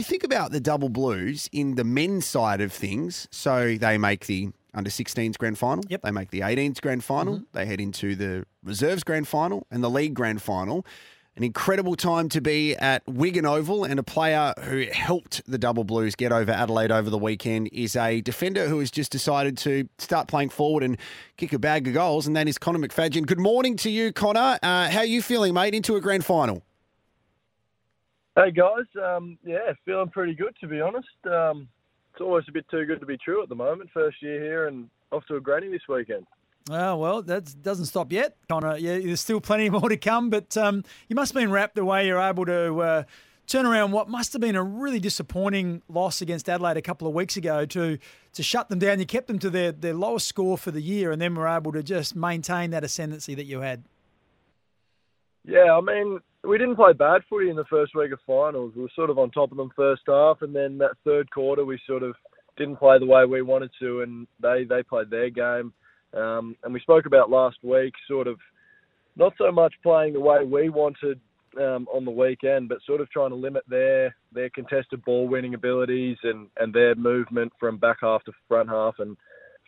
You think about the double blues in the men's side of things. So they make the under 16s grand final. Yep. They make the 18s grand final. They head into the reserves grand final and the league grand final. An incredible time to be at Wigan Oval, and a player who helped the Double Blues get over Adelaide over the weekend is a defender who has just decided to start playing forward and kick a bag of goals, and that is Connor McFadyen. Good morning to you, Connor. Uh, how are you feeling, mate, into a grand final? Hey guys, um, yeah, feeling pretty good to be honest. Um, it's almost a bit too good to be true at the moment. First year here and off to a granny this weekend. Oh, well, that doesn't stop yet, Connor. Yeah, there's still plenty more to come, but um, you must have been rapt the way you're able to uh, turn around what must have been a really disappointing loss against Adelaide a couple of weeks ago to to shut them down. You kept them to their, their lowest score for the year and then were able to just maintain that ascendancy that you had. Yeah, I mean, we didn't play bad footy in the first week of finals. We were sort of on top of them first half, and then that third quarter we sort of didn't play the way we wanted to, and they they played their game. Um, and we spoke about last week, sort of not so much playing the way we wanted um, on the weekend, but sort of trying to limit their their contested ball winning abilities and and their movement from back half to front half, and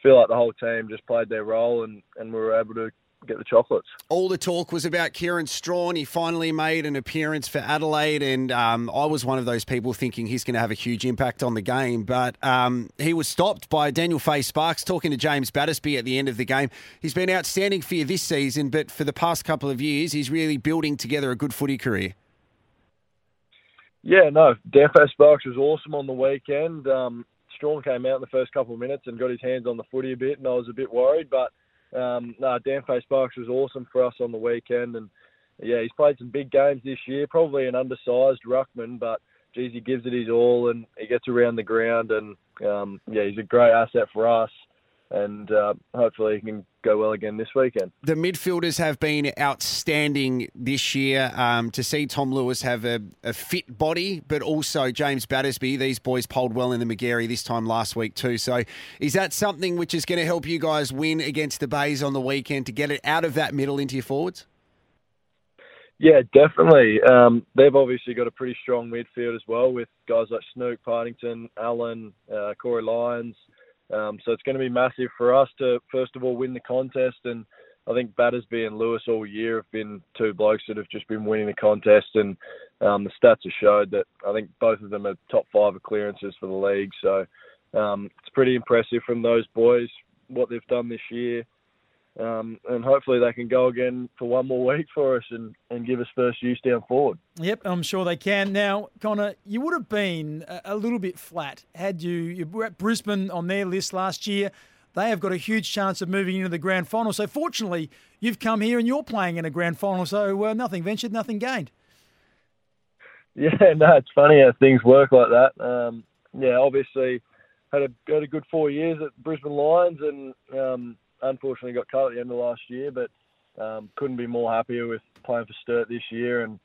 feel like the whole team just played their role, and and we were able to get the chocolates. All the talk was about Kieran Strachan. He finally made an appearance for Adelaide, and um, I was one of those people thinking he's going to have a huge impact on the game. But um, he was stopped by Daniel Fay Sparks talking to James Battersby at the end of the game. He's been outstanding for you this season, but for the past couple of years, he's really building together a good footy career. Yeah, no, Danfo Sparks was awesome on the weekend. Um, Strachan came out in the first couple of minutes and got his hands on the footy a bit, and I was a bit worried, but um, no, Danfo Sparks was awesome for us on the weekend, and yeah, he's played some big games this year. Probably an undersized ruckman, but geez, he gives it his all, and he gets around the ground, and um, yeah, he's a great asset for us, and uh, hopefully he can go well again this weekend. The midfielders have been outstanding this year. Um, to see Tom Lewis have a, a, fit body, but also James Battersby, these boys polled well in the Magarey this time last week too. So, is that something which is going to help you guys win against the Bays on the weekend to get it out of that middle into your forwards? Yeah, definitely. Um, they've obviously got a pretty strong midfield as well with guys like Snook, Partington, Allen, uh, Corey Lyons. Um, so it's going to be massive for us to first of all win the contest, and I think Battersby and Lewis all year have been two blokes that have just been winning the contest, and um, the stats have showed that I think both of them are top five clearances for the league. So um, it's pretty impressive from those boys what they've done this year. Um, and hopefully they can go again for one more week for us and, and give us first use down forward. Yep, I'm sure they can. Now, Connor, you would have been a, little bit flat had you, you were at Brisbane on their list last year. They have got a huge chance of moving into the grand final. So, fortunately, you've come here and you're playing in a grand final. So, uh, nothing ventured, nothing gained. Yeah, no, it's funny how things work like that. Um, yeah, obviously had a had a good four years at Brisbane Lions, and um, unfortunately got cut at the end of last year, but um, couldn't be more happier with playing for Sturt this year. And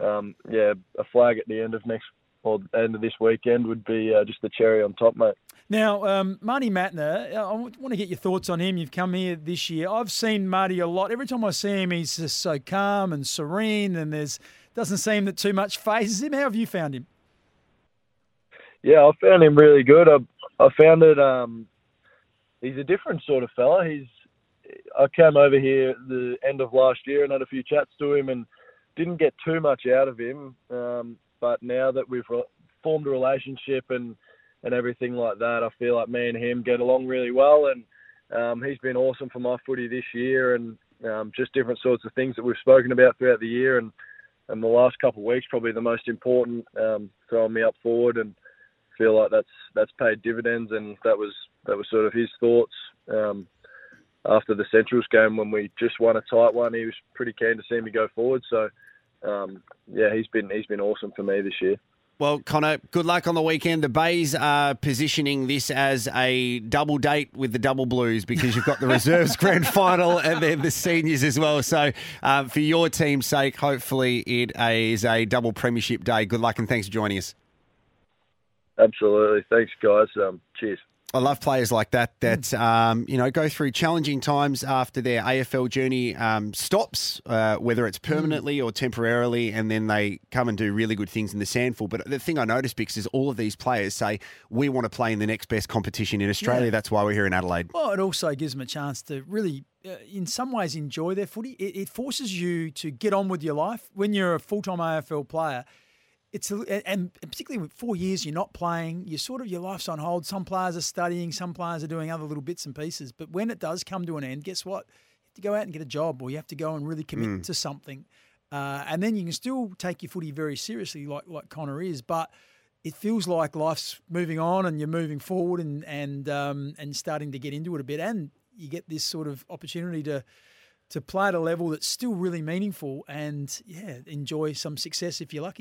um, yeah, a flag at the end of next or end of this weekend would be uh, just the cherry on top, mate. Now, um, Marty Mattner, I want to get your thoughts on him. You've come here this year. I've seen Marty a lot. Every time I see him, he's just so calm and serene, and there's doesn't seem that too much fazes him. How have you found him? Yeah, I found him really good. I, I found it. Um, he's a different sort of fella. He's. I came over here at the end of last year and had a few chats to him, and didn't get too much out of him. Um, but now that we've formed a relationship and and everything like that, I feel like me and him get along really well, and um, he's been awesome for my footy this year, and um, just different sorts of things that we've spoken about throughout the year, and and the last couple of weeks probably the most important, um, throwing me up forward, and feel like that's that's paid dividends, and that was that was sort of his thoughts um, after the Centrals game when we just won a tight one. He was pretty keen to see me go forward, so um, yeah, he's been he's been awesome for me this year. Well, Connor, good luck on the weekend. The Bays are positioning this as a double date with the Double Blues because you've got the reserves grand final and then the seniors as well. So, um, for your team's sake, hopefully it is a double premiership day. Good luck and thanks for joining us. Absolutely. Thanks, guys. Um, cheers. I love players like that that um, you know go through challenging times after their AFL journey um, stops, uh, whether it's permanently or temporarily, and then they come and do really good things in the SANFL. But the thing I noticed because is all of these players say we want to play in the next best competition in Australia. Yeah. That's why we're here in Adelaide. Well, it also gives them a chance to really, uh, in some ways, enjoy their footy. It, it forces you to get on with your life. When you're a full time AFL player, it's a, and particularly with four years you're not playing, you sort of your life's on hold. Some players are studying, some players are doing other little bits and pieces. But when it does come to an end, guess what? You have to go out and get a job, or you have to go and really commit to something, uh, and then you can still take your footy very seriously, like like Connor is, but. It feels like life's moving on and you're moving forward and and um, and starting to get into it a bit, and you get this sort of opportunity to to play at a level that's still really meaningful and yeah, enjoy some success if you're lucky.